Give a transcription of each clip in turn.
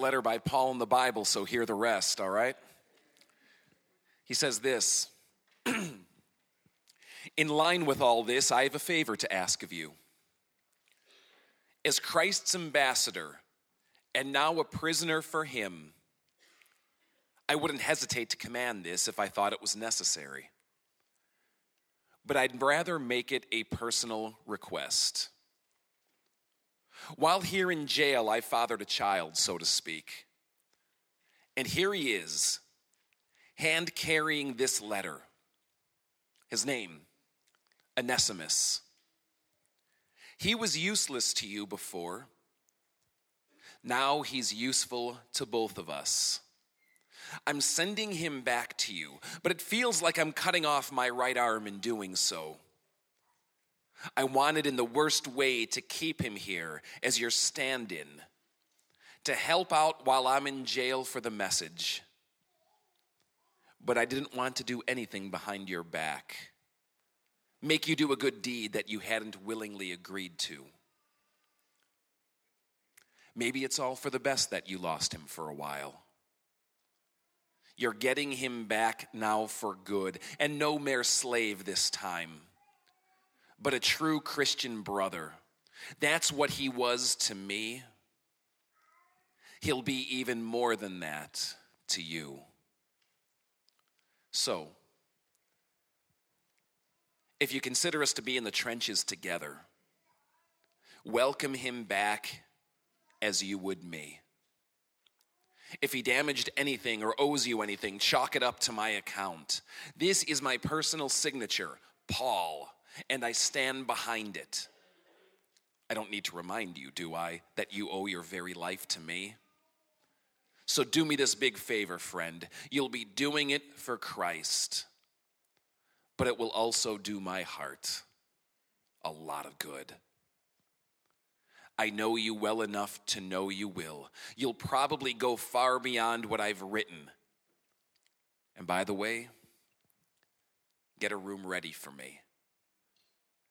letter by Paul in the Bible, so hear the rest, all right? He says this In line with all this, I have a favor to ask of you. As Christ's ambassador, and now a prisoner for him, I wouldn't hesitate to command this if I thought it was necessary. But I'd rather make it a personal request. While here in jail, I fathered a child, so to speak. And here he is, hand carrying this letter. His name, Onesimus. He was useless to you before. Now he's useful to both of us. I'm sending him back to you, but it feels like I'm cutting off my right arm in doing so. I wanted in the worst way to keep him here as your stand in, to help out while I'm in jail for the message. But I didn't want to do anything behind your back, make you do a good deed that you hadn't willingly agreed to. Maybe it's all for the best that you lost him for a while. You're getting him back now for good, and no mere slave this time, but a true Christian brother. That's what he was to me. He'll be even more than that to you. So, if you consider us to be in the trenches together, welcome him back as you would me. If he damaged anything or owes you anything, chalk it up to my account. This is my personal signature, Paul, and I stand behind it. I don't need to remind you, do I, that you owe your very life to me? So do me this big favor, friend. You'll be doing it for Christ, but it will also do my heart a lot of good. I know you well enough to know you will. You'll probably go far beyond what I've written. And by the way, get a room ready for me.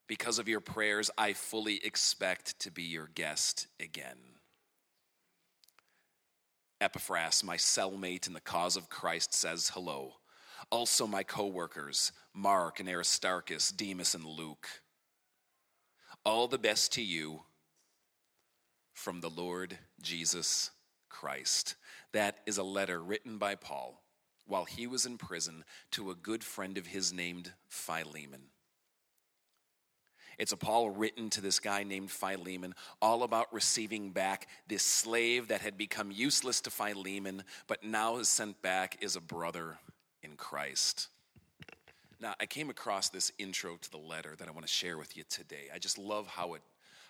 Because of your prayers, I fully expect to be your guest again. Epaphras, my cellmate in the cause of Christ, says hello. Also, my co workers, Mark and Aristarchus, Demas and Luke. All the best to you from the Lord Jesus Christ. That is a letter written by Paul while he was in prison to a good friend of his named Philemon. It's a Paul written to this guy named Philemon, all about receiving back this slave that had become useless to Philemon, but now is sent back as a brother in Christ. Now, I came across this intro to the letter that I want to share with you today. I just love how it,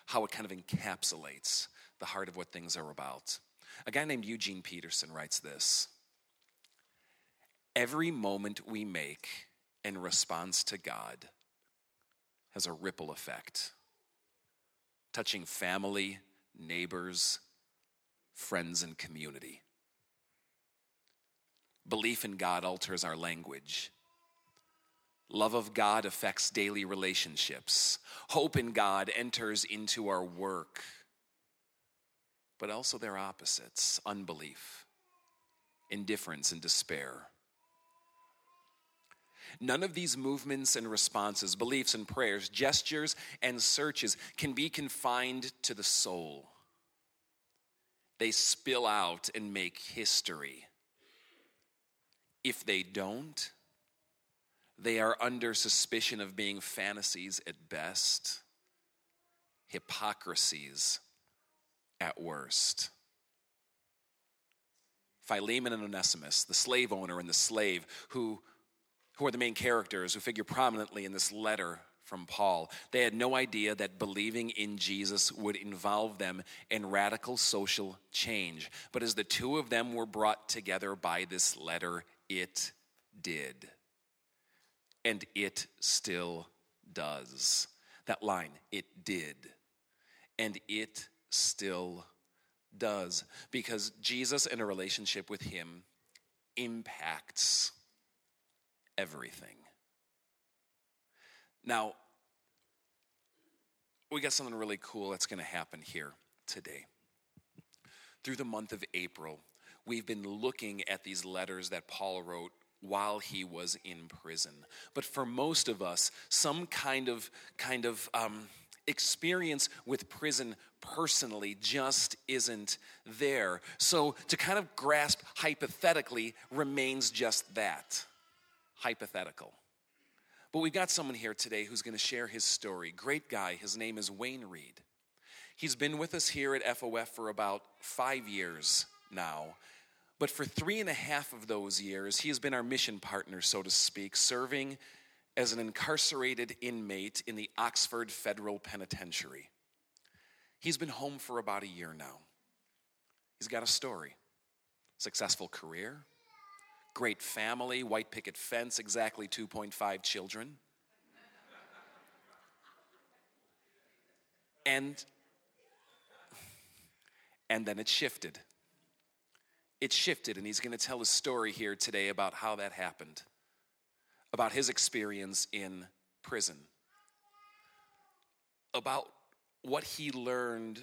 how it kind of encapsulates the heart of what things are about. A guy named Eugene Peterson writes this Every moment we make in response to God has a ripple effect, touching family, neighbors, friends, and community. Belief in God alters our language. Love of God affects daily relationships. Hope in God enters into our work but also their opposites unbelief, indifference, and despair. None of these movements and responses, beliefs and prayers, gestures and searches can be confined to the soul. They spill out and make history. If they don't, they are under suspicion of being fantasies at best, hypocrisies at worst. Philemon and Onesimus, the slave owner and the slave, who, who are the main characters who figure prominently in this letter from Paul, they had no idea that believing in Jesus would involve them in radical social change. But as the two of them were brought together by this letter, it did. And it still does. That line, it did. And it still does because Jesus in a relationship with Him impacts everything. Now, we got something really cool that's going to happen here today. through the month of April, we've been looking at these letters that Paul wrote while he was in prison. But for most of us, some kind of kind of um, experience with prison personally just isn't there. So to kind of grasp hypothetically remains just that hypothetical. But we've got someone here today who's going to share his story. Great guy. His name is Wayne Reed. He's been with us here at FOF for about five years now. But for three and a half of those years, he has been our mission partner, so to speak, serving as an incarcerated inmate in the Oxford Federal Penitentiary. He's been home for about a year now. He's got a story successful career, great family, white picket fence, exactly 2.5 children. And and then it shifted. It shifted, and he's going to tell a story here today about how that happened, about his experience in prison, about what he learned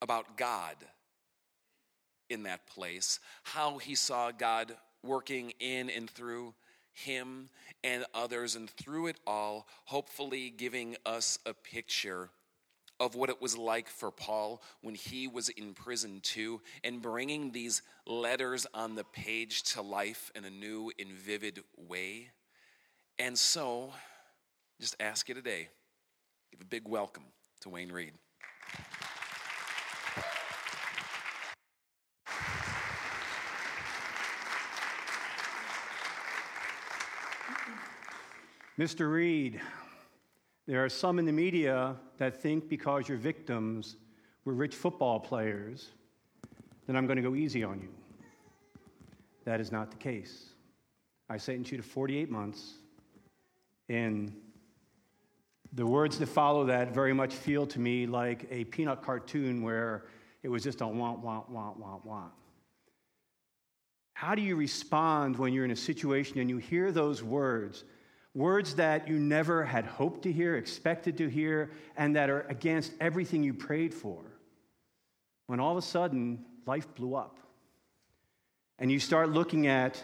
about God in that place, how he saw God working in and through him and others, and through it all, hopefully giving us a picture of what it was like for Paul when he was in prison too, and bringing these letters on the page to life in a new and vivid way. And so, just ask you today, give a big welcome to Wayne Reed. Mr. Reed, there are some in the media that think because your victims were rich football players, then I'm going to go easy on you. That is not the case. I sentenced you to 48 months, and the words that follow that very much feel to me like a peanut cartoon where it was just a want, want, want, want, want. How do you respond when you're in a situation and you hear those words? Words that you never had hoped to hear, expected to hear, and that are against everything you prayed for. When all of a sudden, life blew up. And you start looking at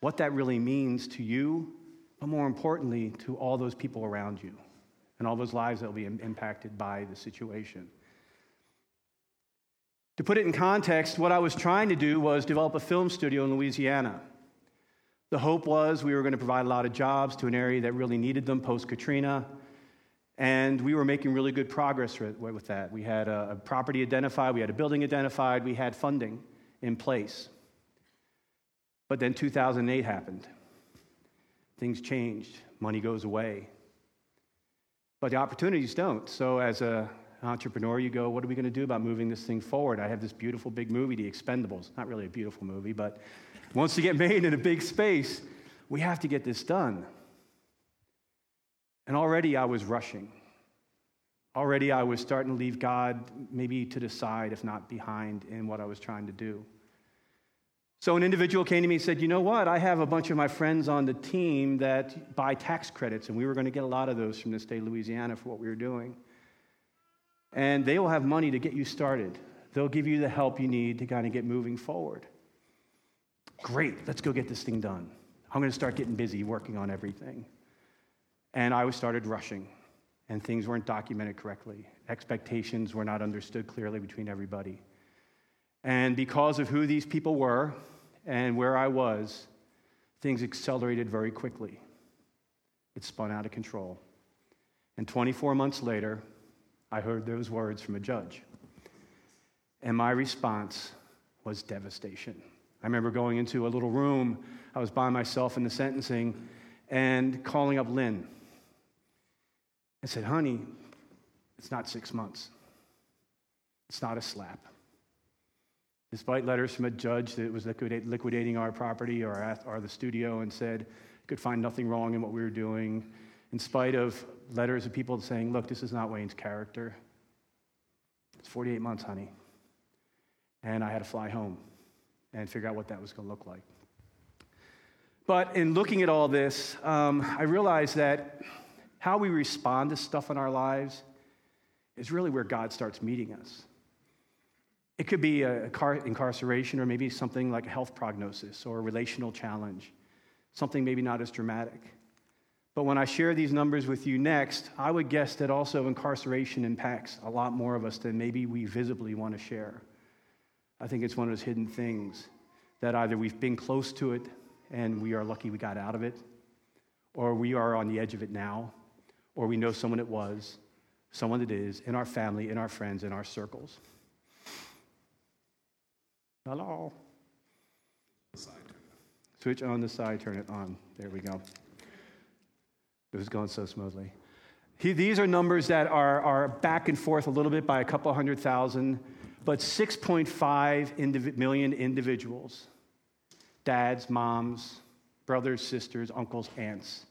what that really means to you, but more importantly, to all those people around you and all those lives that will be impacted by the situation. To put it in context, what I was trying to do was develop a film studio in Louisiana. The hope was we were going to provide a lot of jobs to an area that really needed them post Katrina. And we were making really good progress with that. We had a property identified, we had a building identified, we had funding in place. But then 2008 happened. Things changed, money goes away. But the opportunities don't. So, as an entrepreneur, you go, What are we going to do about moving this thing forward? I have this beautiful big movie, The Expendables. Not really a beautiful movie, but wants to get made in a big space, we have to get this done. And already I was rushing. Already I was starting to leave God maybe to the side, if not behind, in what I was trying to do. So an individual came to me and said, You know what? I have a bunch of my friends on the team that buy tax credits, and we were going to get a lot of those from the state of Louisiana for what we were doing. And they will have money to get you started. They'll give you the help you need to kind of get moving forward. Great, let's go get this thing done. I'm going to start getting busy working on everything. And I was started rushing, and things weren't documented correctly. Expectations were not understood clearly between everybody. And because of who these people were and where I was, things accelerated very quickly. It spun out of control. And 24 months later, I heard those words from a judge. And my response was devastation. I remember going into a little room. I was by myself in the sentencing and calling up Lynn. I said, honey, it's not six months. It's not a slap. Despite letters from a judge that was liquidating our property or, or the studio and said could find nothing wrong in what we were doing, in spite of letters of people saying, look, this is not Wayne's character. It's 48 months, honey. And I had to fly home and figure out what that was going to look like. But in looking at all this, um, I realized that how we respond to stuff in our lives is really where God starts meeting us. It could be a car incarceration or maybe something like a health prognosis or a relational challenge, something maybe not as dramatic. But when I share these numbers with you next, I would guess that also incarceration impacts a lot more of us than maybe we visibly want to share. I think it's one of those hidden things that either we've been close to it and we are lucky we got out of it, or we are on the edge of it now, or we know someone it was, someone it is, in our family, in our friends, in our circles. Hello. Switch on the side, turn it on. There we go. It was going so smoothly. He, these are numbers that are, are back and forth a little bit by a couple hundred thousand, but 6.5 indiv- million individuals dads, moms, brothers, sisters, uncles, aunts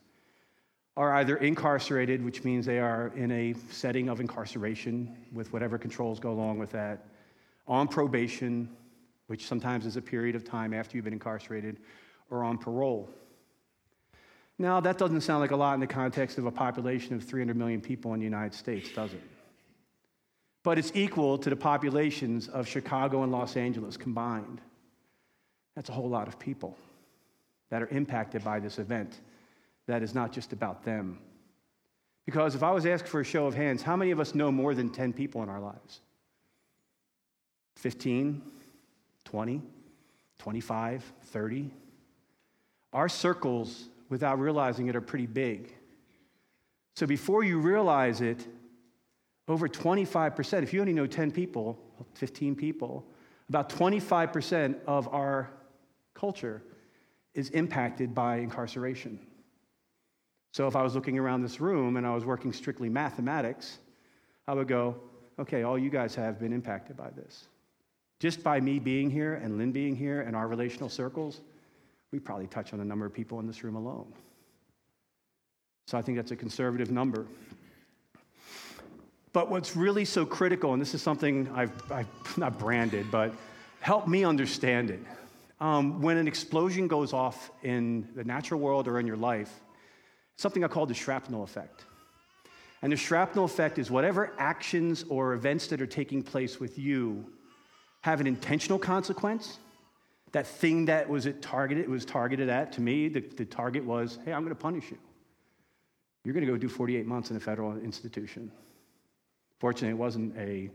are either incarcerated, which means they are in a setting of incarceration with whatever controls go along with that, on probation, which sometimes is a period of time after you've been incarcerated, or on parole. Now, that doesn't sound like a lot in the context of a population of 300 million people in the United States, does it? But it's equal to the populations of Chicago and Los Angeles combined. That's a whole lot of people that are impacted by this event that is not just about them. Because if I was asked for a show of hands, how many of us know more than 10 people in our lives? 15, 20, 25, 30? Our circles without realizing it are pretty big. So before you realize it, over 25%, if you only know 10 people, 15 people, about 25% of our culture is impacted by incarceration. So if I was looking around this room and I was working strictly mathematics, I would go, okay, all you guys have been impacted by this. Just by me being here and Lynn being here and our relational circles, we probably touch on a number of people in this room alone. So I think that's a conservative number. But what's really so critical, and this is something I've, I've not branded, but help me understand it. Um, when an explosion goes off in the natural world or in your life, something I call the shrapnel effect. And the shrapnel effect is whatever actions or events that are taking place with you have an intentional consequence that thing that was it targeted, it was targeted at, to me, the, the target was, hey, I'm going to punish you. You're going to go do 48 months in a federal institution. Fortunately, it wasn't a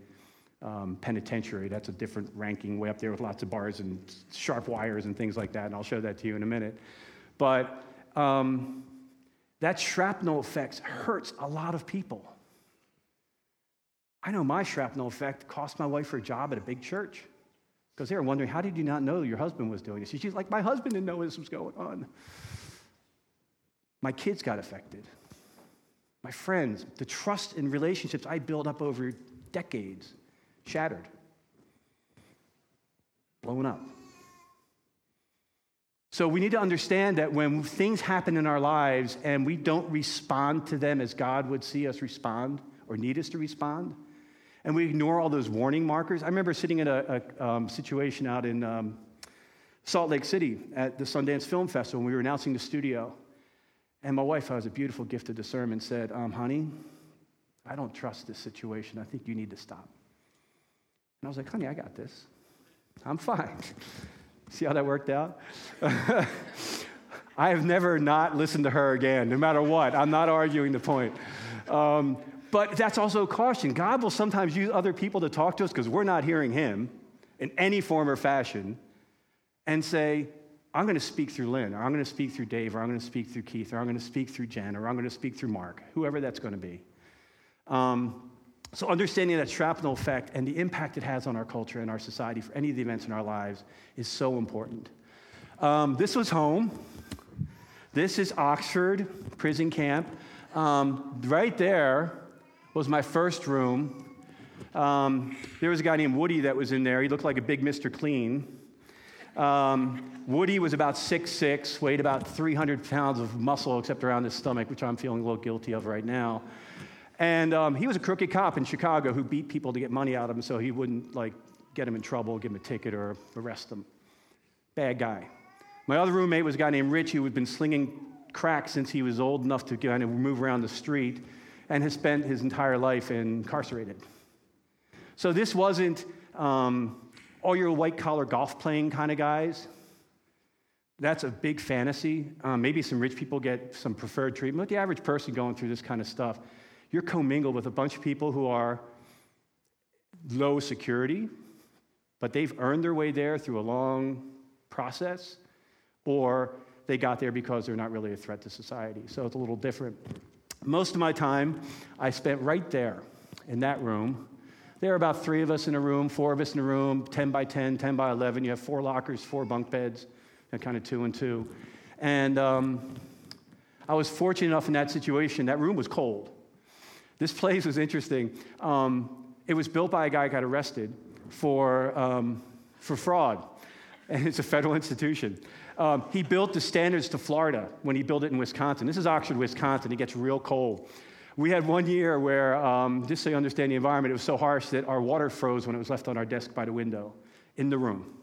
um, penitentiary. That's a different ranking way up there with lots of bars and sharp wires and things like that, and I'll show that to you in a minute. But um, that shrapnel effect hurts a lot of people. I know my shrapnel effect cost my wife her job at a big church. Because they were wondering, how did you not know your husband was doing this? She's like, my husband didn't know this was going on. My kids got affected. My friends, the trust in relationships I built up over decades, shattered, blown up. So we need to understand that when things happen in our lives and we don't respond to them as God would see us respond or need us to respond, and we ignore all those warning markers. I remember sitting in a, a um, situation out in um, Salt Lake City at the Sundance Film Festival when we were announcing the studio. And my wife who has a beautiful gift of discernment said, um, Honey, I don't trust this situation. I think you need to stop. And I was like, Honey, I got this. I'm fine. See how that worked out? I have never not listened to her again, no matter what. I'm not arguing the point. Um, but that's also caution. God will sometimes use other people to talk to us because we're not hearing Him in any form or fashion and say, I'm going to speak through Lynn, or I'm going to speak through Dave, or I'm going to speak through Keith, or I'm going to speak through Jen, or I'm going to speak through Mark, whoever that's going to be. Um, so, understanding that shrapnel effect and the impact it has on our culture and our society for any of the events in our lives is so important. Um, this was home. This is Oxford prison camp. Um, right there was my first room. Um, there was a guy named Woody that was in there. He looked like a big Mr. Clean. Um, Woody was about six six, weighed about 300 pounds of muscle, except around his stomach, which I'm feeling a little guilty of right now. And um, he was a crooked cop in Chicago who beat people to get money out of them so he wouldn't like get him in trouble, give him a ticket, or arrest him. Bad guy. My other roommate was a guy named Rich who had been slinging crack since he was old enough to kind of move around the street and has spent his entire life incarcerated. So this wasn't um, all your white collar golf playing kind of guys, that's a big fantasy. Um, maybe some rich people get some preferred treatment. But the average person going through this kind of stuff, you're commingled with a bunch of people who are low security, but they've earned their way there through a long process, or they got there because they're not really a threat to society. So it's a little different. Most of my time I spent right there in that room. There are about three of us in a room, four of us in a room, 10 by 10, 10 by 11. You have four lockers, four bunk beds, and kind of two and two. And um, I was fortunate enough in that situation, that room was cold. This place was interesting. Um, it was built by a guy who got arrested for, um, for fraud, and it's a federal institution. Um, he built the standards to Florida when he built it in Wisconsin. This is Oxford, Wisconsin. It gets real cold. We had one year where, um, just so you understand the environment, it was so harsh that our water froze when it was left on our desk by the window in the room.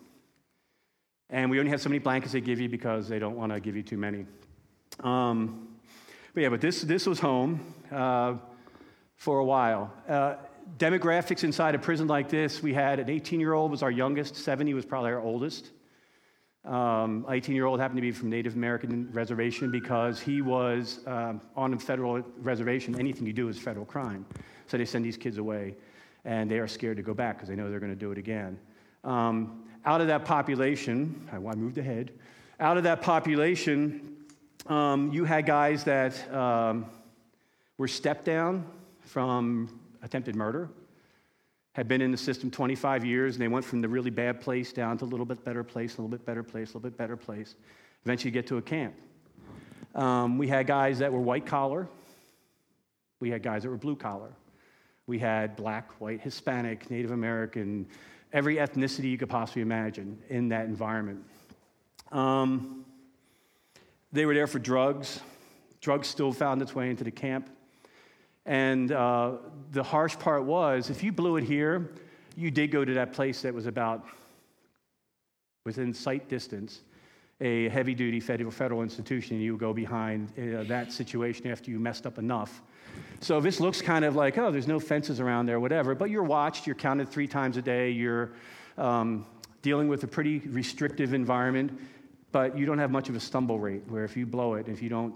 And we only had so many blankets they give you because they don't want to give you too many. Um, but yeah, but this, this was home uh, for a while. Uh, demographics inside a prison like this, we had an 18 year old was our youngest, 70 was probably our oldest. Um, 18 year old happened to be from Native American reservation because he was um, on a federal reservation. Anything you do is federal crime. So they send these kids away, and they are scared to go back because they know they're going to do it again. Um, out of that population, I moved ahead. Out of that population, um, you had guys that um, were stepped down from attempted murder had been in the system 25 years, and they went from the really bad place down to a little bit better place, a little bit better place, a little bit better place. Eventually, get to a camp. Um, we had guys that were white collar. We had guys that were blue collar. We had black, white, Hispanic, Native American, every ethnicity you could possibly imagine in that environment. Um, they were there for drugs. Drugs still found its way into the camp. And uh, the harsh part was if you blew it here, you did go to that place that was about within sight distance, a heavy duty federal, federal institution. and You would go behind uh, that situation after you messed up enough. So this looks kind of like, oh, there's no fences around there, whatever. But you're watched, you're counted three times a day, you're um, dealing with a pretty restrictive environment, but you don't have much of a stumble rate where if you blow it, if you don't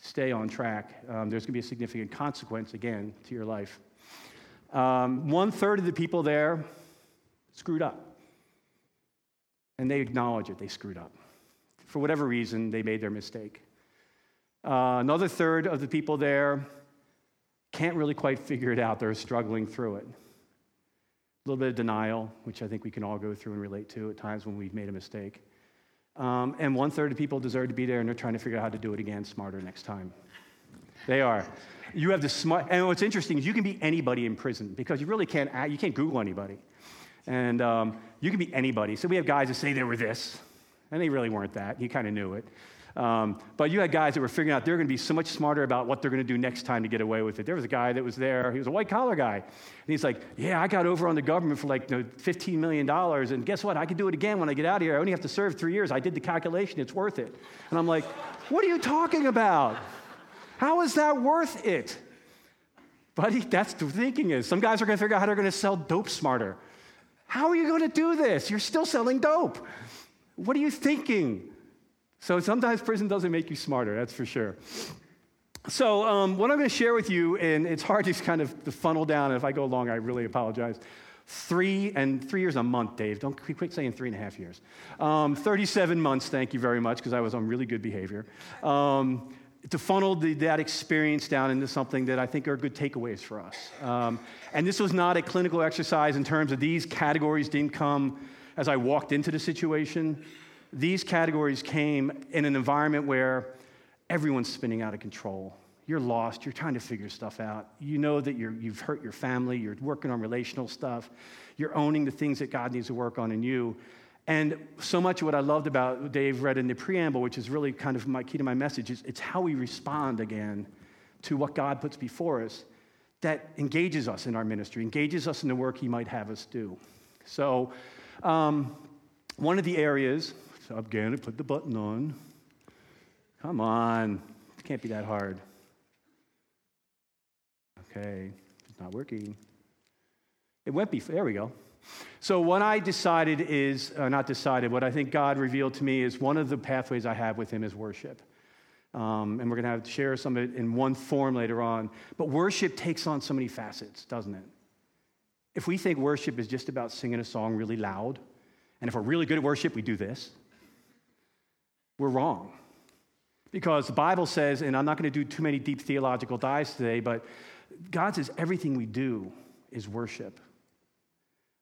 stay on track, um, there's going to be a significant consequence again to your life. Um, one third of the people there screwed up. And they acknowledge it, they screwed up. For whatever reason, they made their mistake. Uh, another third of the people there can't really quite figure it out. They're struggling through it. A little bit of denial, which I think we can all go through and relate to at times when we've made a mistake. Um, and one third of people deserve to be there, and they're trying to figure out how to do it again smarter next time. They are. You have the smart, and what's interesting is you can be anybody in prison because you really can't, you can't Google anybody. And um, you can be anybody. So we have guys that say they were this, and they really weren't that. You kind of knew it. Um, but you had guys that were figuring out they're going to be so much smarter about what they're going to do next time to get away with it. There was a guy that was there, he was a white collar guy. And he's like, Yeah, I got over on the government for like you know, $15 million. And guess what? I can do it again when I get out of here. I only have to serve three years. I did the calculation, it's worth it. And I'm like, What are you talking about? How is that worth it? Buddy, that's the thinking is. Some guys are going to figure out how they're going to sell dope smarter. How are you going to do this? You're still selling dope. What are you thinking? So sometimes prison doesn't make you smarter, that's for sure. So, um, what I'm going to share with you, and it's hard to kind of funnel down, and if I go long, I really apologize. Three and three years a month, Dave. Don't quit saying three and a half years. Um, 37 months, thank you very much, because I was on really good behavior. Um, to funnel the, that experience down into something that I think are good takeaways for us. Um, and this was not a clinical exercise in terms of these categories didn't come as I walked into the situation these categories came in an environment where everyone's spinning out of control. You're lost. You're trying to figure stuff out. You know that you have hurt your family. You're working on relational stuff. You're owning the things that God needs to work on in you. And so much of what I loved about Dave read in the preamble, which is really kind of my key to my message, is it's how we respond again to what God puts before us that engages us in our ministry, engages us in the work He might have us do. So, um, one of the areas so again, and put the button on. Come on. It can't be that hard. Okay, it's not working. It went before. There we go. So, what I decided is, uh, not decided, what I think God revealed to me is one of the pathways I have with Him is worship. Um, and we're going to have to share some of it in one form later on. But worship takes on so many facets, doesn't it? If we think worship is just about singing a song really loud, and if we're really good at worship, we do this, we're wrong. Because the Bible says, and I'm not going to do too many deep theological dives today, but God says everything we do is worship.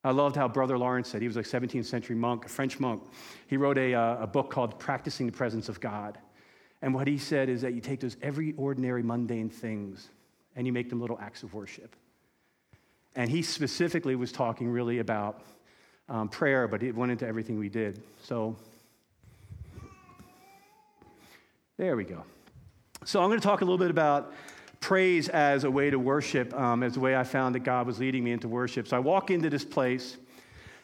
I loved how Brother Lawrence said, he was a 17th century monk, a French monk. He wrote a, uh, a book called Practicing the Presence of God. And what he said is that you take those every ordinary mundane things and you make them little acts of worship. And he specifically was talking really about um, prayer, but it went into everything we did. So there we go. So I'm going to talk a little bit about praise as a way to worship, um, as a way I found that God was leading me into worship. So I walk into this place,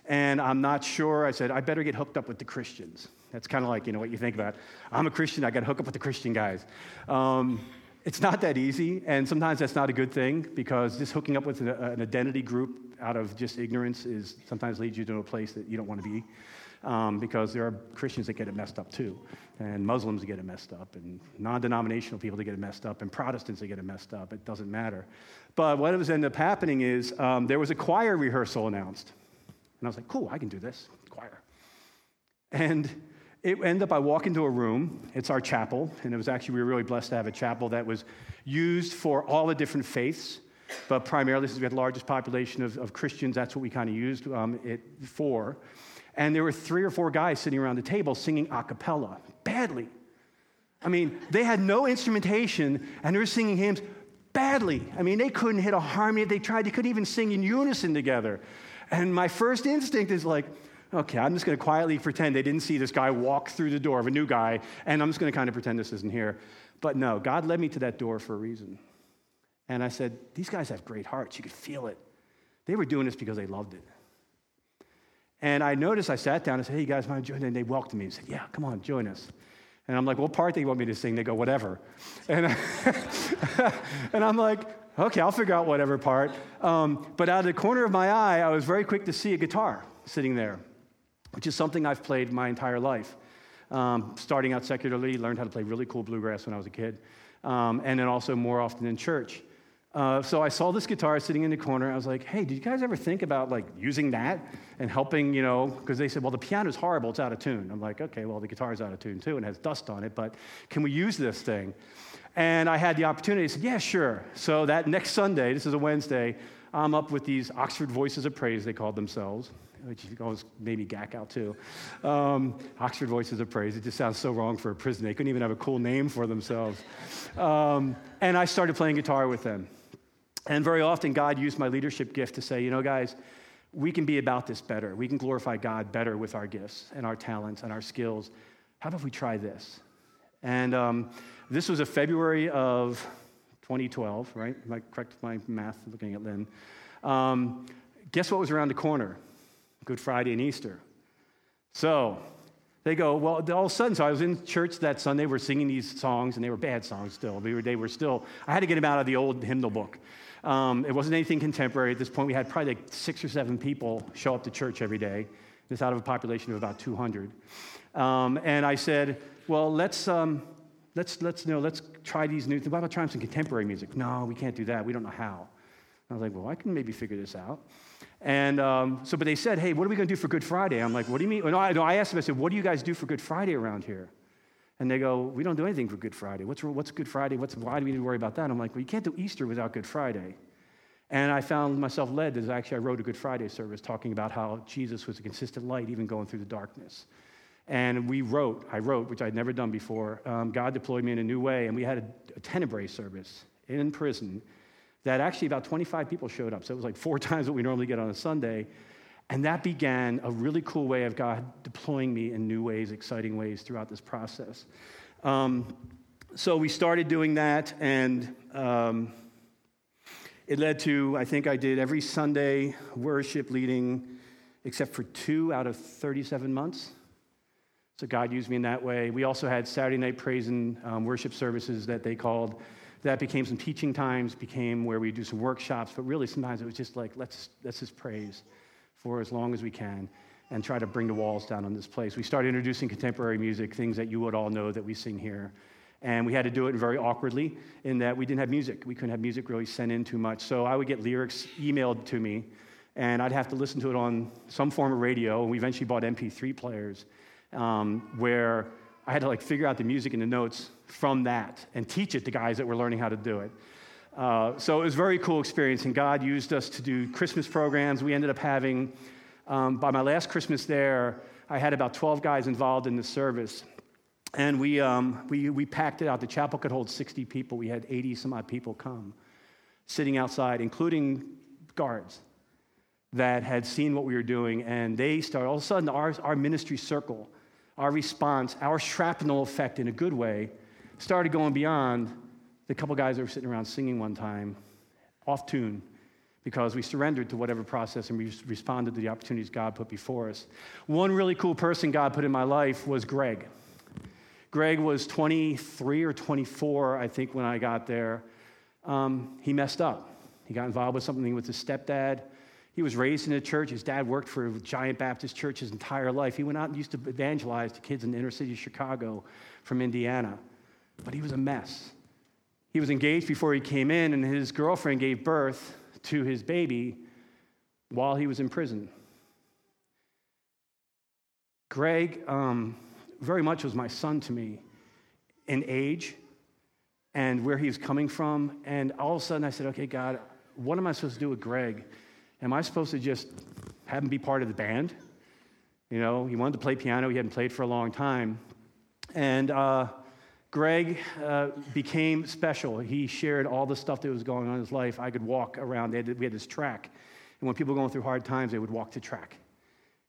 and I'm not sure. I said, I better get hooked up with the Christians. That's kind of like, you know, what you think about. I'm a Christian, I got to hook up with the Christian guys. Um, it's not that easy, and sometimes that's not a good thing because just hooking up with an, an identity group out of just ignorance is sometimes leads you to a place that you don't want to be um, because there are Christians that get it messed up too, and Muslims that get it messed up, and non denominational people that get it messed up, and Protestants that get it messed up. It doesn't matter. But what was ended up happening is um, there was a choir rehearsal announced. And I was like, cool, I can do this, choir. And it ended up, I walk into a room, it's our chapel, and it was actually, we were really blessed to have a chapel that was used for all the different faiths, but primarily, since we had the largest population of, of Christians, that's what we kind of used um, it for. And there were three or four guys sitting around the table singing a cappella, badly. I mean, they had no instrumentation, and they were singing hymns badly. I mean, they couldn't hit a harmony. They tried, they couldn't even sing in unison together. And my first instinct is like, okay, I'm just going to quietly pretend they didn't see this guy walk through the door of a new guy, and I'm just going to kind of pretend this isn't here. But no, God led me to that door for a reason. And I said, these guys have great hearts. You could feel it. They were doing this because they loved it. And I noticed, I sat down and said, hey, you guys want to join? And they welcomed me and said, yeah, come on, join us. And I'm like, what part do you want me to sing? They go, whatever. And, and I'm like, okay, I'll figure out whatever part. Um, but out of the corner of my eye, I was very quick to see a guitar sitting there, which is something I've played my entire life. Um, starting out secularly, learned how to play really cool bluegrass when I was a kid, um, and then also more often in church. Uh, so I saw this guitar sitting in the corner. I was like, hey, did you guys ever think about like using that and helping, you know, because they said, well, the piano's horrible, it's out of tune. I'm like, okay, well, the guitar's out of tune too and has dust on it, but can we use this thing? And I had the opportunity. I said, yeah, sure. So that next Sunday, this is a Wednesday, I'm up with these Oxford Voices of Praise, they called themselves, which always made me gack out too. Um, Oxford Voices of Praise, it just sounds so wrong for a prison. They couldn't even have a cool name for themselves. Um, and I started playing guitar with them. And very often, God used my leadership gift to say, you know, guys, we can be about this better. We can glorify God better with our gifts and our talents and our skills. How about we try this? And um, this was a February of 2012, right? Am I correct my math looking at Lynn? Um, guess what was around the corner? Good Friday and Easter. So they go, well, all of a sudden, so I was in church that Sunday, we're singing these songs, and they were bad songs still. They were, they were still, I had to get them out of the old hymnal book. Um, it wasn't anything contemporary. At this point, we had probably like six or seven people show up to church every day. This out of a population of about 200. Um, and I said, well, let's, um, let's, let's, you know, let's try these new things. Why about trying some contemporary music? No, we can't do that. We don't know how. I was like, well, I can maybe figure this out. And um, so, but they said, hey, what are we going to do for Good Friday? I'm like, what do you mean? No I, no, I asked them, I said, what do you guys do for Good Friday around here? And they go, We don't do anything for Good Friday. What's, what's Good Friday? What's, why do we need to worry about that? I'm like, Well, you can't do Easter without Good Friday. And I found myself led as actually I wrote a Good Friday service talking about how Jesus was a consistent light even going through the darkness. And we wrote, I wrote, which I'd never done before. Um, God deployed me in a new way, and we had a, a tenebrae service in prison that actually about 25 people showed up. So it was like four times what we normally get on a Sunday. And that began a really cool way of God deploying me in new ways, exciting ways throughout this process. Um, so we started doing that, and um, it led to, I think I did every Sunday worship leading, except for two out of 37 months. So God used me in that way. We also had Saturday night praise and um, worship services that they called. That became some teaching times, became where we do some workshops, but really sometimes it was just like, let's, let's just praise for as long as we can and try to bring the walls down on this place. We started introducing contemporary music, things that you would all know that we sing here. And we had to do it very awkwardly in that we didn't have music. We couldn't have music really sent in too much. So I would get lyrics emailed to me, and I'd have to listen to it on some form of radio. And we eventually bought MP3 players um, where I had to like figure out the music and the notes from that and teach it to guys that were learning how to do it. Uh, so it was a very cool experience, and God used us to do Christmas programs. We ended up having, um, by my last Christmas there, I had about 12 guys involved in the service. And we, um, we, we packed it out. The chapel could hold 60 people. We had 80 some odd people come, sitting outside, including guards that had seen what we were doing. And they started, all of a sudden, our, our ministry circle, our response, our shrapnel effect in a good way, started going beyond the couple guys that were sitting around singing one time, off tune, because we surrendered to whatever process and we responded to the opportunities God put before us. One really cool person God put in my life was Greg. Greg was 23 or 24, I think, when I got there. Um, he messed up. He got involved with something with his stepdad. He was raised in a church. His dad worked for a giant Baptist church his entire life. He went out and used to evangelize to kids in the inner city of Chicago from Indiana. But he was a mess. He was engaged before he came in, and his girlfriend gave birth to his baby while he was in prison. Greg um, very much was my son to me in age and where he was coming from. And all of a sudden I said, okay, God, what am I supposed to do with Greg? Am I supposed to just have him be part of the band? You know, he wanted to play piano, he hadn't played for a long time. And uh, Greg uh, became special. He shared all the stuff that was going on in his life. I could walk around. we had this track. And when people were going through hard times, they would walk to track.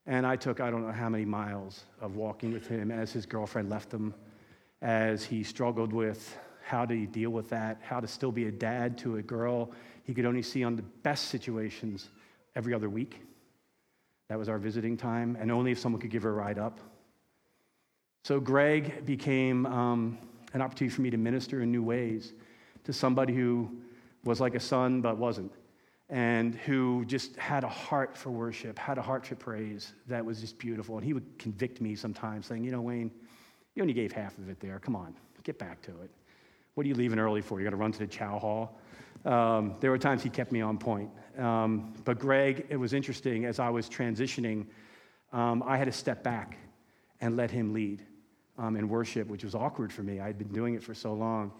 And I took, I don't know how many miles of walking with him as his girlfriend left him, as he struggled with how to deal with that, how to still be a dad to a girl he could only see on the best situations every other week. That was our visiting time, and only if someone could give her a ride up. So Greg became um, an opportunity for me to minister in new ways to somebody who was like a son but wasn't and who just had a heart for worship, had a heart for praise that was just beautiful. And he would convict me sometimes, saying, You know, Wayne, you only gave half of it there. Come on, get back to it. What are you leaving early for? You got to run to the chow hall? Um, there were times he kept me on point. Um, but Greg, it was interesting as I was transitioning, um, I had to step back and let him lead um, in worship, which was awkward for me. I had been doing it for so long.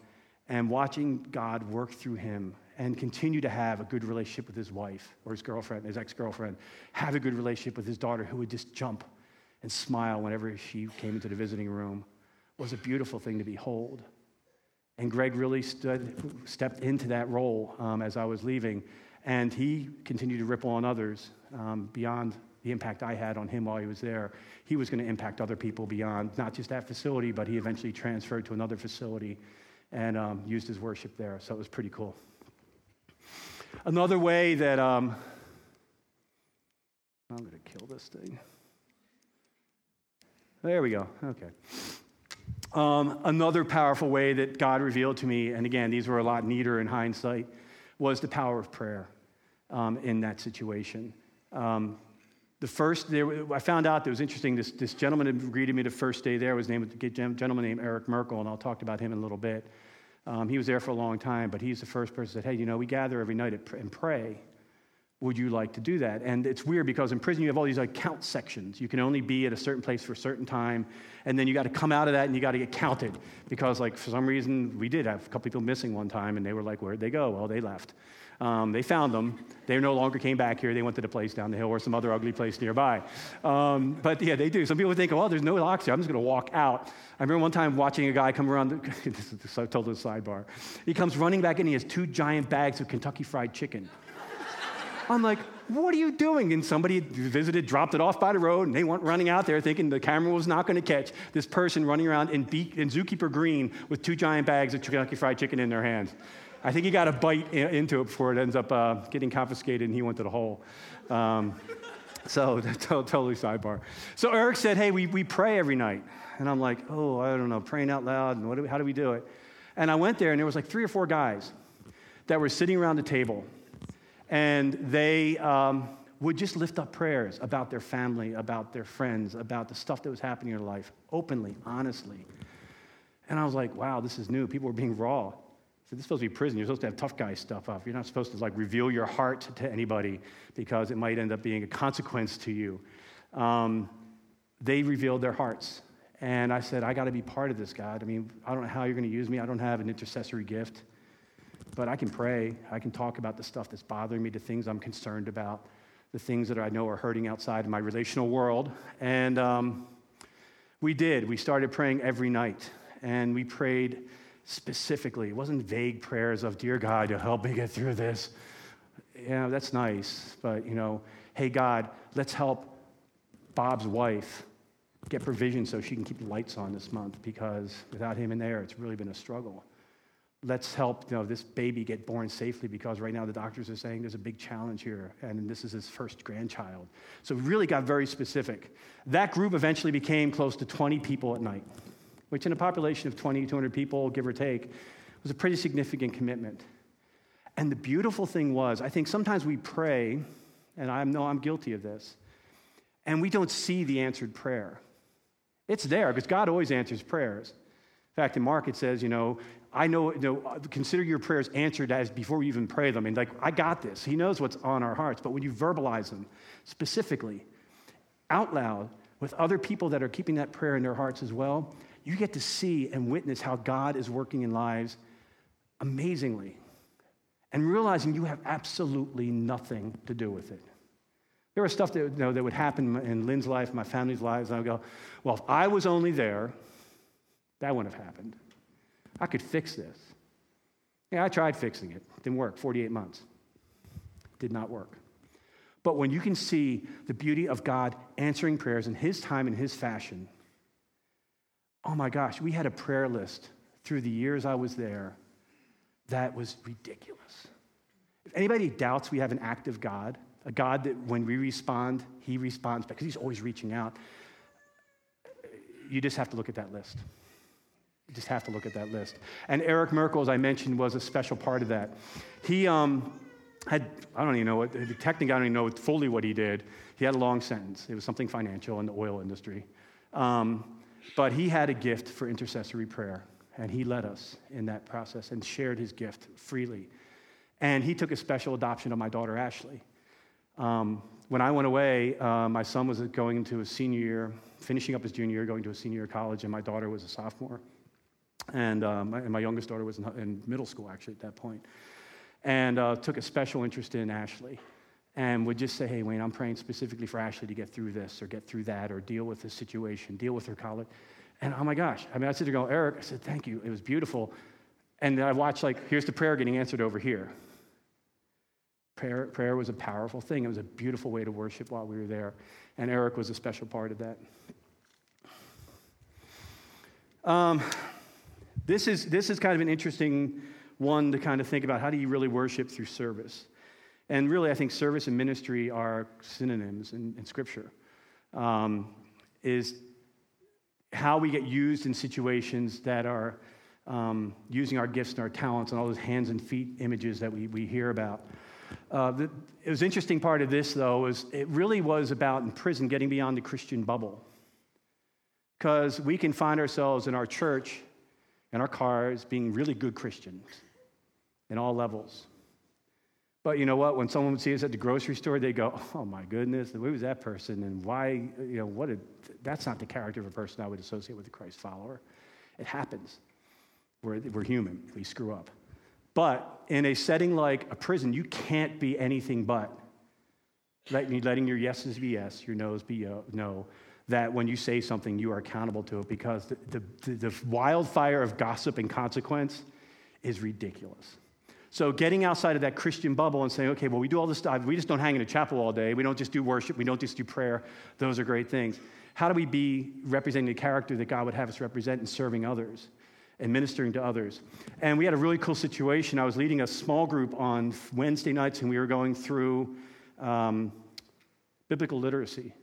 And watching God work through him and continue to have a good relationship with his wife or his girlfriend, his ex girlfriend, have a good relationship with his daughter who would just jump and smile whenever she came into the visiting room was a beautiful thing to behold. And Greg really stood, stepped into that role um, as I was leaving, and he continued to ripple on others um, beyond the impact I had on him while he was there. He was going to impact other people beyond not just that facility, but he eventually transferred to another facility and um, used his worship there. So it was pretty cool. Another way that um, I'm going to kill this thing. There we go. Okay. Um, another powerful way that God revealed to me, and again, these were a lot neater in hindsight, was the power of prayer um, in that situation. Um, the first, there, I found out that was interesting. This, this gentleman had greeted me the first day there. Was named a gentleman named Eric Merkel, and I'll talk about him in a little bit. Um, he was there for a long time, but he's the first person that said, Hey, you know, we gather every night and pray. Would you like to do that? And it's weird because in prison you have all these like count sections. You can only be at a certain place for a certain time, and then you got to come out of that and you got to get counted because, like, for some reason we did have a couple people missing one time, and they were like, "Where'd they go?" Well, they left. Um, they found them. They no longer came back here. They went to the place down the hill or some other ugly place nearby. Um, but yeah, they do. Some people think, well, there's no locks here. I'm just going to walk out. I remember one time watching a guy come around. The, this is total sidebar. He comes running back in. He has two giant bags of Kentucky Fried Chicken. I'm like, what are you doing? And somebody visited, dropped it off by the road, and they went running out there thinking the camera was not going to catch this person running around in, in Zookeeper Green with two giant bags of Kentucky Fried Chicken in their hands. I think he got a bite into it before it ends up uh, getting confiscated and he went to the hole. Um, so, totally sidebar. So, Eric said, Hey, we, we pray every night. And I'm like, Oh, I don't know, praying out loud. And what do we, how do we do it? And I went there, and there was like three or four guys that were sitting around the table. And they um, would just lift up prayers about their family, about their friends, about the stuff that was happening in their life, openly, honestly. And I was like, wow, this is new. People were being raw. So this is supposed to be prison. You're supposed to have tough guy stuff up. You're not supposed to like reveal your heart to anybody because it might end up being a consequence to you. Um, they revealed their hearts. And I said, I got to be part of this, God. I mean, I don't know how you're going to use me. I don't have an intercessory gift, but I can pray. I can talk about the stuff that's bothering me, the things I'm concerned about, the things that I know are hurting outside of my relational world. And um, we did. We started praying every night, and we prayed specifically. It wasn't vague prayers of, Dear God, you'll help me get through this. Yeah, that's nice, but you know, hey, God, let's help Bob's wife get provision so she can keep the lights on this month because without him in there, it's really been a struggle. Let's help you know, this baby get born safely because right now the doctors are saying there's a big challenge here, and this is his first grandchild. So really got very specific. That group eventually became close to 20 people at night which in a population of 20, 200 people, give or take, was a pretty significant commitment. And the beautiful thing was, I think sometimes we pray, and I know I'm guilty of this, and we don't see the answered prayer. It's there because God always answers prayers. In fact, in Mark it says, you know, I know, you know, consider your prayers answered as before you even pray them. And like, I got this. He knows what's on our hearts. But when you verbalize them specifically, out loud, with other people that are keeping that prayer in their hearts as well, you get to see and witness how God is working in lives amazingly and realizing you have absolutely nothing to do with it. There was stuff that, you know, that would happen in Lynn's life, my family's lives, and I would go, well, if I was only there, that wouldn't have happened. I could fix this. Yeah, I tried fixing it. Didn't work. 48 months. Did not work. But when you can see the beauty of God answering prayers in His time and His fashion, oh my gosh, we had a prayer list through the years I was there that was ridiculous. If anybody doubts we have an active God, a God that when we respond, he responds because he's always reaching out, you just have to look at that list. You just have to look at that list. And Eric Merkel, as I mentioned, was a special part of that. He um, had, I don't even know what, technically, I don't even know fully what he did. He had a long sentence. It was something financial in the oil industry. Um, but he had a gift for intercessory prayer, and he led us in that process and shared his gift freely. And he took a special adoption of my daughter, Ashley. Um, when I went away, uh, my son was going into his senior year, finishing up his junior year, going to a senior year college, and my daughter was a sophomore. And, um, and my youngest daughter was in, in, middle school, actually, at that point. And uh, took a special interest in Ashley and would just say, hey, Wayne, I'm praying specifically for Ashley to get through this or get through that or deal with this situation, deal with her college. And oh my gosh, I mean, I sit there going, Eric, I said, thank you. It was beautiful. And then I watched, like, here's the prayer getting answered over here. Prayer, prayer was a powerful thing. It was a beautiful way to worship while we were there. And Eric was a special part of that. Um, this, is, this is kind of an interesting one to kind of think about how do you really worship through service? And really, I think service and ministry are synonyms in, in Scripture. Um, is how we get used in situations that are um, using our gifts and our talents and all those hands and feet images that we, we hear about. Uh, the, it was interesting part of this, though, is it really was about in prison getting beyond the Christian bubble. Because we can find ourselves in our church, in our cars, being really good Christians in all levels. But you know what? When someone would see us at the grocery store, they go, "Oh my goodness, who was that person? And why? You know, what? Did, that's not the character of a person I would associate with a Christ follower." It happens. We're, we're human. We screw up. But in a setting like a prison, you can't be anything but letting, letting your yeses be yes, your no's be no. That when you say something, you are accountable to it because the, the, the wildfire of gossip and consequence is ridiculous. So getting outside of that Christian bubble and saying, okay, well, we do all this stuff. We just don't hang in a chapel all day. We don't just do worship. We don't just do prayer. Those are great things. How do we be representing the character that God would have us represent in serving others and ministering to others? And we had a really cool situation. I was leading a small group on Wednesday nights, and we were going through um, biblical literacy.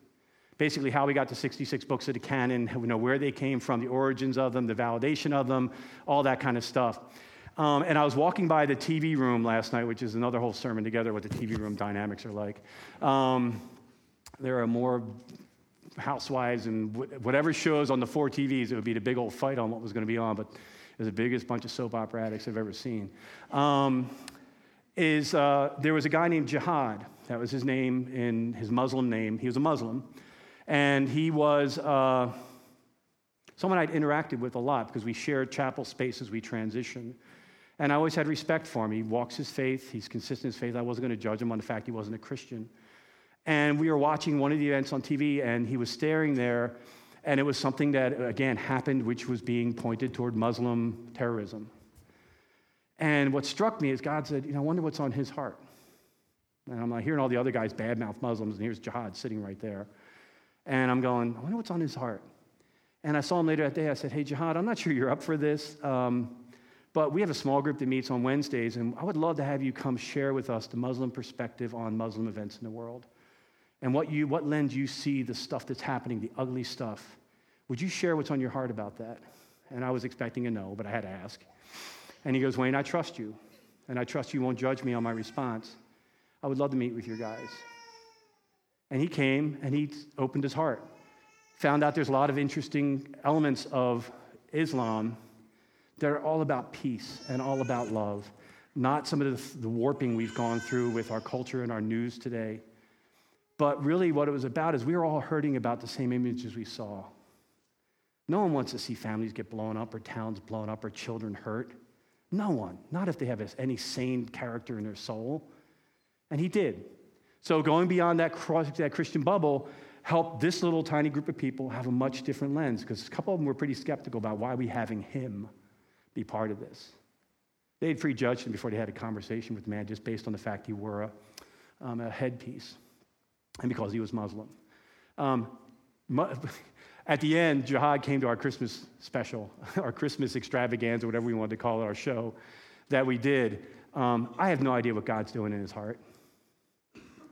Basically, how we got to 66 books of the canon, you know, where they came from, the origins of them, the validation of them, all that kind of stuff. Um, and I was walking by the TV room last night, which is another whole sermon together, what the TV room dynamics are like. Um, there are more housewives and whatever shows on the four TVs, it would be the big old fight on what was going to be on, but it was the biggest bunch of soap opera addicts I've ever seen. Um, is uh, there was a guy named Jihad. That was his name in his Muslim name. He was a Muslim. And he was uh, someone I'd interacted with a lot because we shared chapel space as we transitioned. And I always had respect for him. He walks his faith, he's consistent in his faith. I wasn't going to judge him on the fact he wasn't a Christian. And we were watching one of the events on TV, and he was staring there, and it was something that, again, happened, which was being pointed toward Muslim terrorism. And what struck me is God said, You know, I wonder what's on his heart. And I'm like hearing all the other guys badmouth Muslims, and here's Jihad sitting right there. And I'm going, I wonder what's on his heart. And I saw him later that day. I said, Hey, Jihad, I'm not sure you're up for this. Um, but we have a small group that meets on Wednesdays, and I would love to have you come share with us the Muslim perspective on Muslim events in the world. And what, you, what lens you see the stuff that's happening, the ugly stuff. Would you share what's on your heart about that? And I was expecting a no, but I had to ask. And he goes, Wayne, I trust you, and I trust you won't judge me on my response. I would love to meet with your guys. And he came and he opened his heart. Found out there's a lot of interesting elements of Islam that are all about peace and all about love, not some of the, the warping we've gone through with our culture and our news today. But really, what it was about is we were all hurting about the same images we saw. No one wants to see families get blown up or towns blown up or children hurt. No one, not if they have any sane character in their soul. And he did. So, going beyond that, that Christian bubble helped this little tiny group of people have a much different lens because a couple of them were pretty skeptical about why we having him be part of this. They had prejudged him before they had a conversation with the man just based on the fact he wore a, um, a headpiece and because he was Muslim. Um, at the end, Jihad came to our Christmas special, our Christmas extravaganza, whatever we wanted to call it, our show that we did. Um, I have no idea what God's doing in his heart.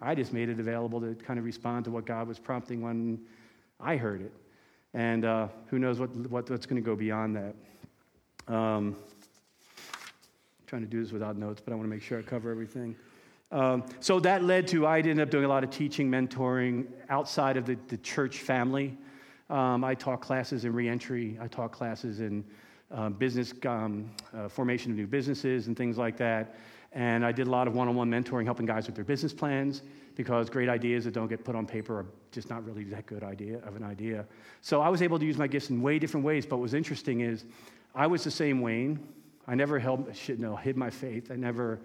I just made it available to kind of respond to what God was prompting when I heard it. And uh, who knows what, what, what's going to go beyond that. Um, trying to do this without notes, but I want to make sure I cover everything. Um, so that led to I ended up doing a lot of teaching, mentoring outside of the, the church family. Um, I taught classes in reentry. I taught classes in uh, business um, uh, formation of new businesses and things like that. And I did a lot of one-on-one mentoring, helping guys with their business plans because great ideas that don't get put on paper are just not really that good idea of an idea. So I was able to use my gifts in way different ways. But what was interesting is I was the same Wayne. I never held, no, hid my faith. I never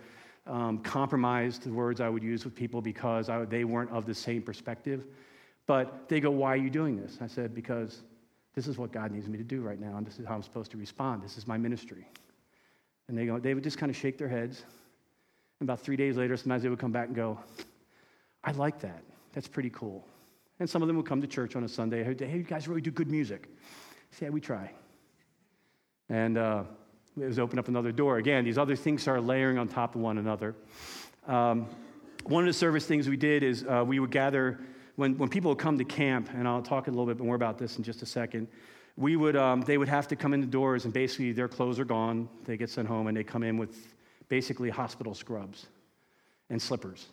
um, compromised the words I would use with people because I, they weren't of the same perspective. But they go, Why are you doing this? I said, Because this is what God needs me to do right now, and this is how I'm supposed to respond. This is my ministry. And they go, they would just kind of shake their heads. And about three days later, sometimes they would come back and go, I like that. That's pretty cool. And some of them would come to church on a Sunday. Hey, you guys really do good music. Say, yeah, we try. And uh, it was open up another door. Again, these other things started layering on top of one another. Um, one of the service things we did is uh, we would gather, when, when people would come to camp, and I'll talk a little bit more about this in just a second, we would, um, they would have to come in the doors, and basically their clothes are gone. They get sent home, and they come in with basically hospital scrubs and slippers.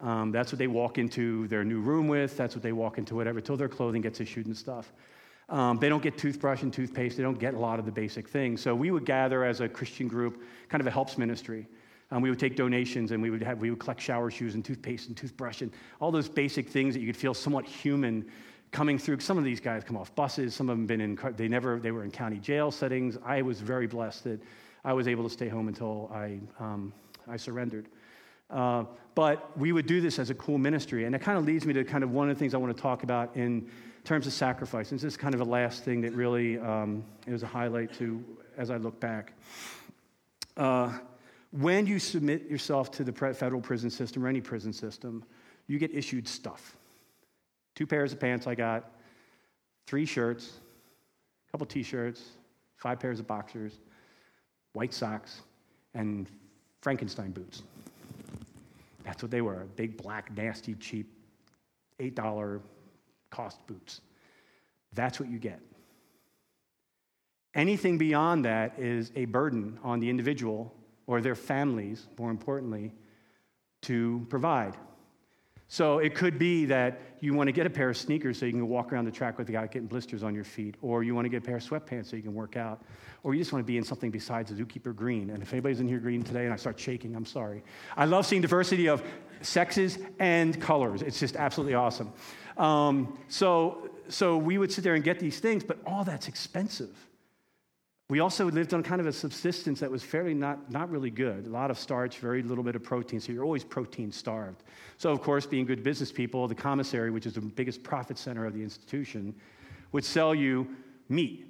Um, that's what they walk into their new room with. That's what they walk into whatever, till their clothing gets issued and stuff. Um, they don't get toothbrush and toothpaste. They don't get a lot of the basic things. So we would gather as a Christian group, kind of a helps ministry. Um, we would take donations and we would, have, we would collect shower shoes and toothpaste and toothbrush and all those basic things that you could feel somewhat human coming through. Some of these guys come off buses. Some of them been in, they never, they were in county jail settings. I was very blessed that I was able to stay home until I, um, I surrendered. Uh, but we would do this as a cool ministry. And it kind of leads me to kind of one of the things I want to talk about in terms of sacrifice. And this is kind of a last thing that really um, it was a highlight to as I look back. Uh, when you submit yourself to the federal prison system or any prison system, you get issued stuff. Two pairs of pants I got, three shirts, a couple t shirts, five pairs of boxers, white socks, and Frankenstein boots. That's what they were big, black, nasty, cheap, $8 cost boots. That's what you get. Anything beyond that is a burden on the individual or their families, more importantly, to provide. So it could be that you want to get a pair of sneakers so you can walk around the track without getting blisters on your feet, or you want to get a pair of sweatpants so you can work out, or you just want to be in something besides a zookeeper green. And if anybody's in here green today and I start shaking, I'm sorry. I love seeing diversity of sexes and colors. It's just absolutely awesome. Um, so, so we would sit there and get these things, but all that's expensive. We also lived on kind of a subsistence that was fairly not, not really good. A lot of starch, very little bit of protein, so you're always protein starved. So, of course, being good business people, the commissary, which is the biggest profit center of the institution, would sell you meat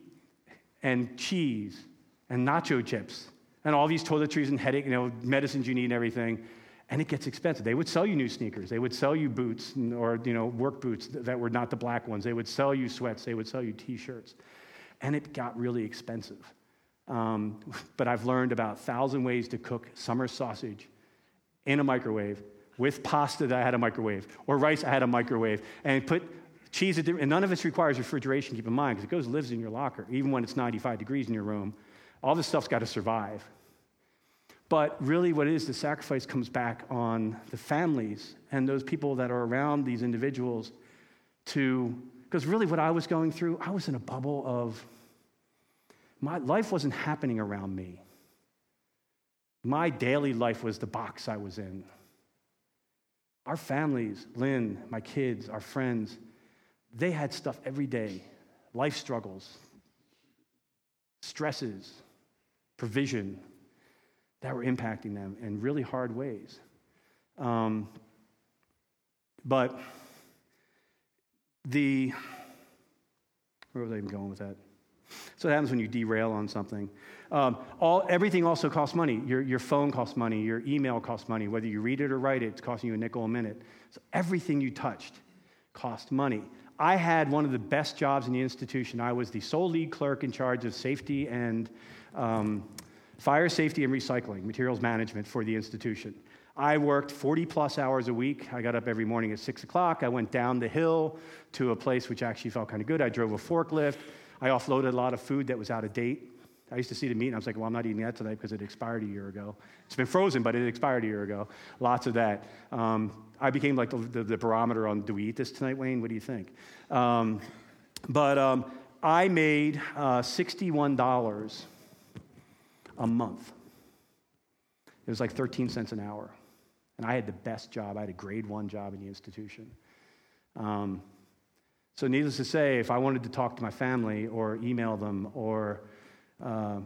and cheese and nacho chips and all these toiletries and headache, you know, medicines you need and everything. And it gets expensive. They would sell you new sneakers. They would sell you boots or, you know, work boots that were not the black ones. They would sell you sweats. They would sell you t-shirts and it got really expensive. Um, but I've learned about thousand ways to cook summer sausage in a microwave with pasta that I had a microwave, or rice I had a microwave, and put cheese, and none of this requires refrigeration, keep in mind, because it goes lives in your locker, even when it's 95 degrees in your room. All this stuff's got to survive. But really, what it is, the sacrifice comes back on the families and those people that are around these individuals to because really, what I was going through, I was in a bubble of my life wasn't happening around me. My daily life was the box I was in. Our families, Lynn, my kids, our friends, they had stuff every day life struggles, stresses, provision that were impacting them in really hard ways. Um, but the, where was I even going with that? So it happens when you derail on something. Um, all, everything also costs money. Your, your phone costs money. Your email costs money. Whether you read it or write it, it's costing you a nickel a minute. So everything you touched cost money. I had one of the best jobs in the institution. I was the sole lead clerk in charge of safety and um, fire safety and recycling, materials management for the institution. I worked 40 plus hours a week. I got up every morning at 6 o'clock. I went down the hill to a place which actually felt kind of good. I drove a forklift. I offloaded a lot of food that was out of date. I used to see the meat and I was like, well, I'm not eating that tonight because it expired a year ago. It's been frozen, but it expired a year ago. Lots of that. Um, I became like the, the, the, barometer on do we eat this tonight, Wayne? What do you think? Um, but um, I made uh, $61 a month. It was like 13 cents an hour. And I had the best job. I had a grade one job in the institution. Um, so, needless to say, if I wanted to talk to my family or email them or uh,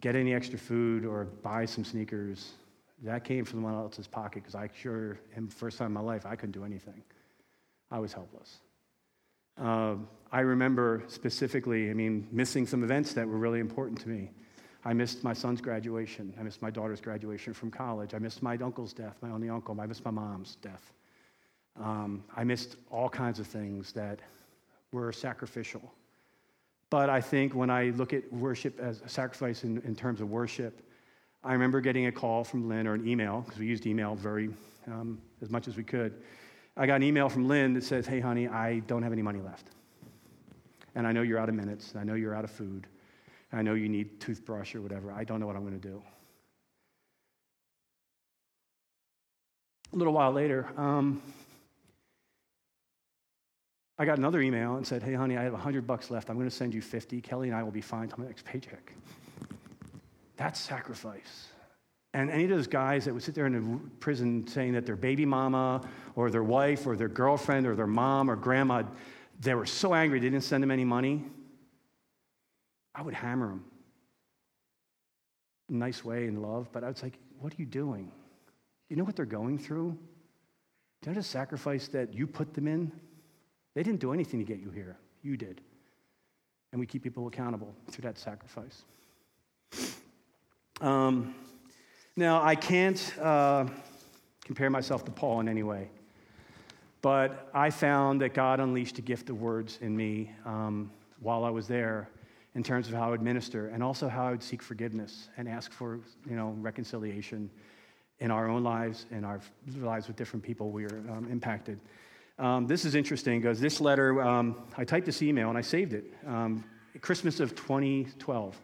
get any extra food or buy some sneakers, that came from someone else's pocket because I sure, in first time in my life, I couldn't do anything. I was helpless. Uh, I remember specifically, I mean, missing some events that were really important to me. I missed my son's graduation. I missed my daughter's graduation from college. I missed my uncle's death, my only uncle. I missed my mom's death. Um, I missed all kinds of things that were sacrificial. But I think when I look at worship as a sacrifice in, in terms of worship, I remember getting a call from Lynn or an email, because we used email very um, as much as we could. I got an email from Lynn that says, Hey, honey, I don't have any money left. And I know you're out of minutes. I know you're out of food. I know you need toothbrush or whatever. I don't know what I'm going to do. A little while later, um, I got another email and said, Hey, honey, I have 100 bucks left. I'm going to send you 50. Kelly and I will be fine till my next paycheck. That's sacrifice. And any of those guys that would sit there in a prison saying that their baby mama or their wife or their girlfriend or their mom or grandma, they were so angry they didn't send them any money. I would hammer them. Nice way in love, but I was like, what are you doing? Do you know what they're going through? Do you know the sacrifice that you put them in? They didn't do anything to get you here. You did. And we keep people accountable through that sacrifice. Um, now, I can't uh, compare myself to Paul in any way, but I found that God unleashed a gift of words in me um, while I was there in terms of how I would minister and also how I would seek forgiveness and ask for you know, reconciliation in our own lives and our lives with different people we are um, impacted. Um, this is interesting because this letter, um, I typed this email and I saved it. Um, Christmas of 2012,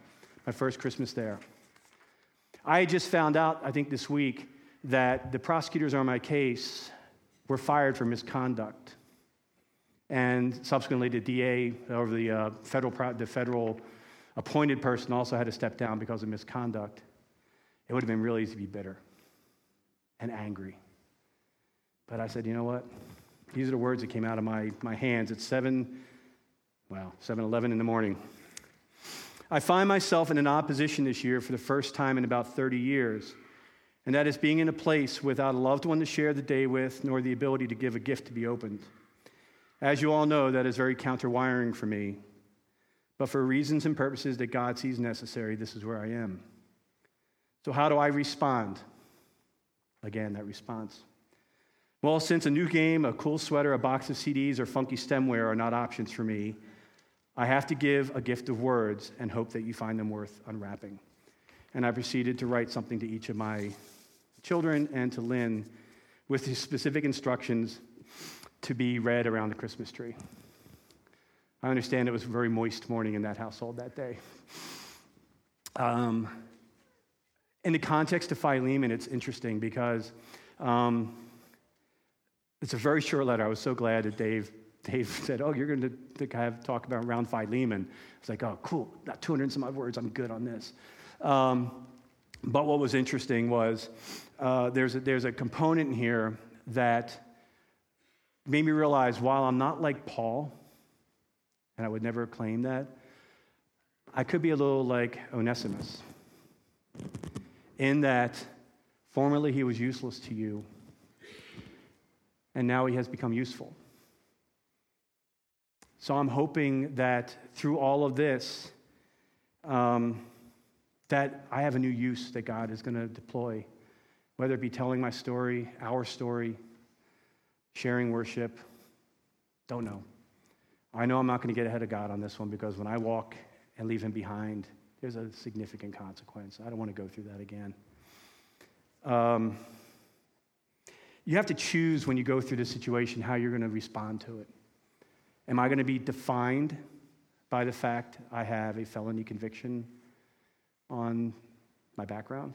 my first Christmas there. I just found out, I think this week, that the prosecutors on my case were fired for misconduct. And subsequently, the DA or the uh, federal, the federal appointed person also had to step down because of misconduct. It would have been really easy to be bitter and angry. But I said, you know what? These are the words that came out of my, my hands at 7, well, 7.11 in the morning. I find myself in an opposition this year for the first time in about 30 years, and that is being in a place without a loved one to share the day with, nor the ability to give a gift to be opened. As you all know, that is very counterwiring for me. But for reasons and purposes that God sees necessary, this is where I am. So, how do I respond? Again, that response. Well, since a new game, a cool sweater, a box of CDs, or funky stemware are not options for me, I have to give a gift of words and hope that you find them worth unwrapping. And I proceeded to write something to each of my children and to Lynn with specific instructions to be read around the Christmas tree. I understand it was a very moist morning in that household that day. Um, in the context of Philemon, it's interesting because um, it's a very short letter. I was so glad that Dave, Dave said, Oh, you're going to, have, talk about around Philemon. It's like, Oh, cool. Not 200 and some odd words. I'm good on this. Um, but what was interesting was uh, there's, a, there's a component here that made me realize while I'm not like Paul, and I would never claim that, I could be a little like Onesimus in that formerly he was useless to you, and now he has become useful. So I'm hoping that through all of this, um, that I have a new use that God is going to deploy, whether it be telling my story, our story, sharing worship. Don't know. I know I'm not going to get ahead of God on this one because when I walk and leave him behind, there's a significant consequence. I don't want to go through that again. Um, you have to choose when you go through this situation how you're going to respond to it. Am I going to be defined by the fact I have a felony conviction on my background?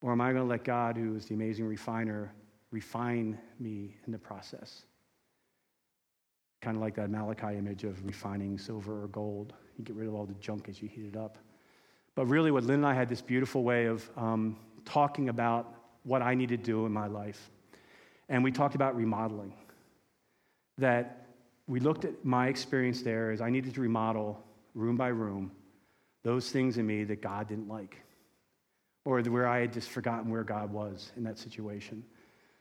Or am I going to let God, who is the amazing refiner, refine me in the process? Kind of like that Malachi image of refining silver or gold. You get rid of all the junk as you heat it up. But really, what Lynn and I had this beautiful way of um, talking about what I need to do in my life. And we talked about remodeling. That we looked at my experience there as I needed to remodel room by room those things in me that God didn't like, or where I had just forgotten where God was in that situation.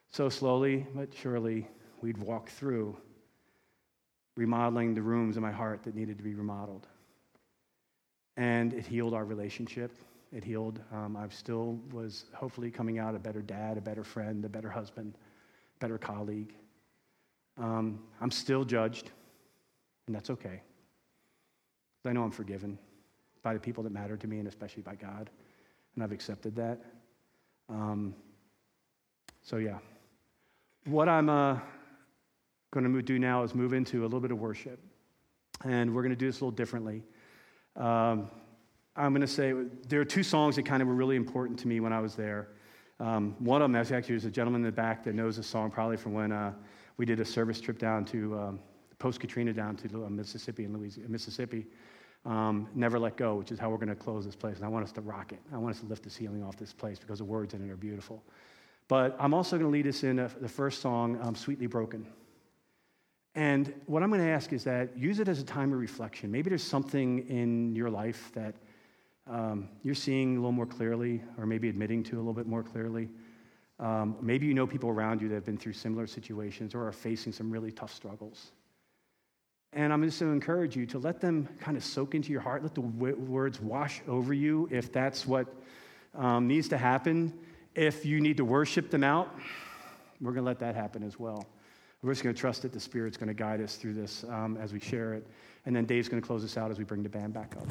So slowly but surely, we'd walk through remodeling the rooms in my heart that needed to be remodeled and it healed our relationship. It healed. Um, I still was hopefully coming out a better dad, a better friend, a better husband, better colleague. Um, I'm still judged, and that's okay. I know I'm forgiven by the people that matter to me, and especially by God, and I've accepted that. Um, so, yeah. What I'm uh, going to do now is move into a little bit of worship, and we're going to do this a little differently. Um, I'm going to say there are two songs that kind of were really important to me when I was there. Um, one of them, actually, there's a gentleman in the back that knows the song probably from when uh, we did a service trip down to um, post Katrina down to uh, Mississippi and Louisiana, Mississippi. Um, Never Let Go, which is how we're going to close this place. And I want us to rock it. I want us to lift the ceiling off this place because the words in it are beautiful. But I'm also going to lead us in a, the first song, um, Sweetly Broken. And what I'm going to ask is that use it as a time of reflection. Maybe there's something in your life that um, you're seeing a little more clearly, or maybe admitting to a little bit more clearly. Um, maybe you know people around you that have been through similar situations or are facing some really tough struggles. And I'm just going to encourage you to let them kind of soak into your heart, let the w- words wash over you if that's what um, needs to happen. If you need to worship them out, we're going to let that happen as well. We're just going to trust that the Spirit's going to guide us through this um, as we share it. And then Dave's going to close us out as we bring the band back up.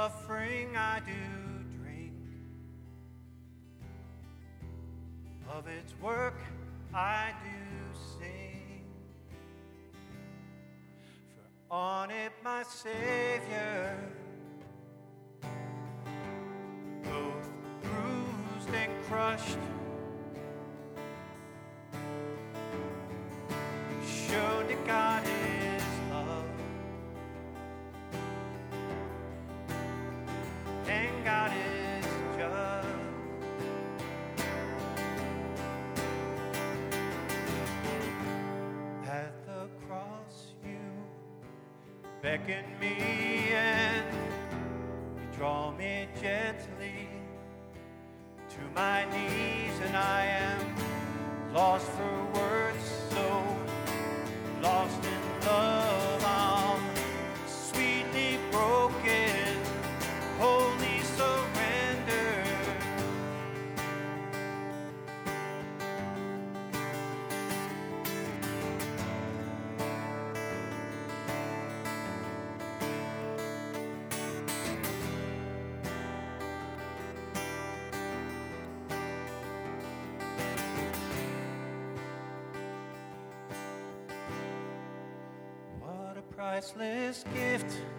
suffering I do drink. Of its work I do sing. For on it my Savior, both bruised and crushed. beckon me and you draw me gently to my knees and I am lost for priceless gift.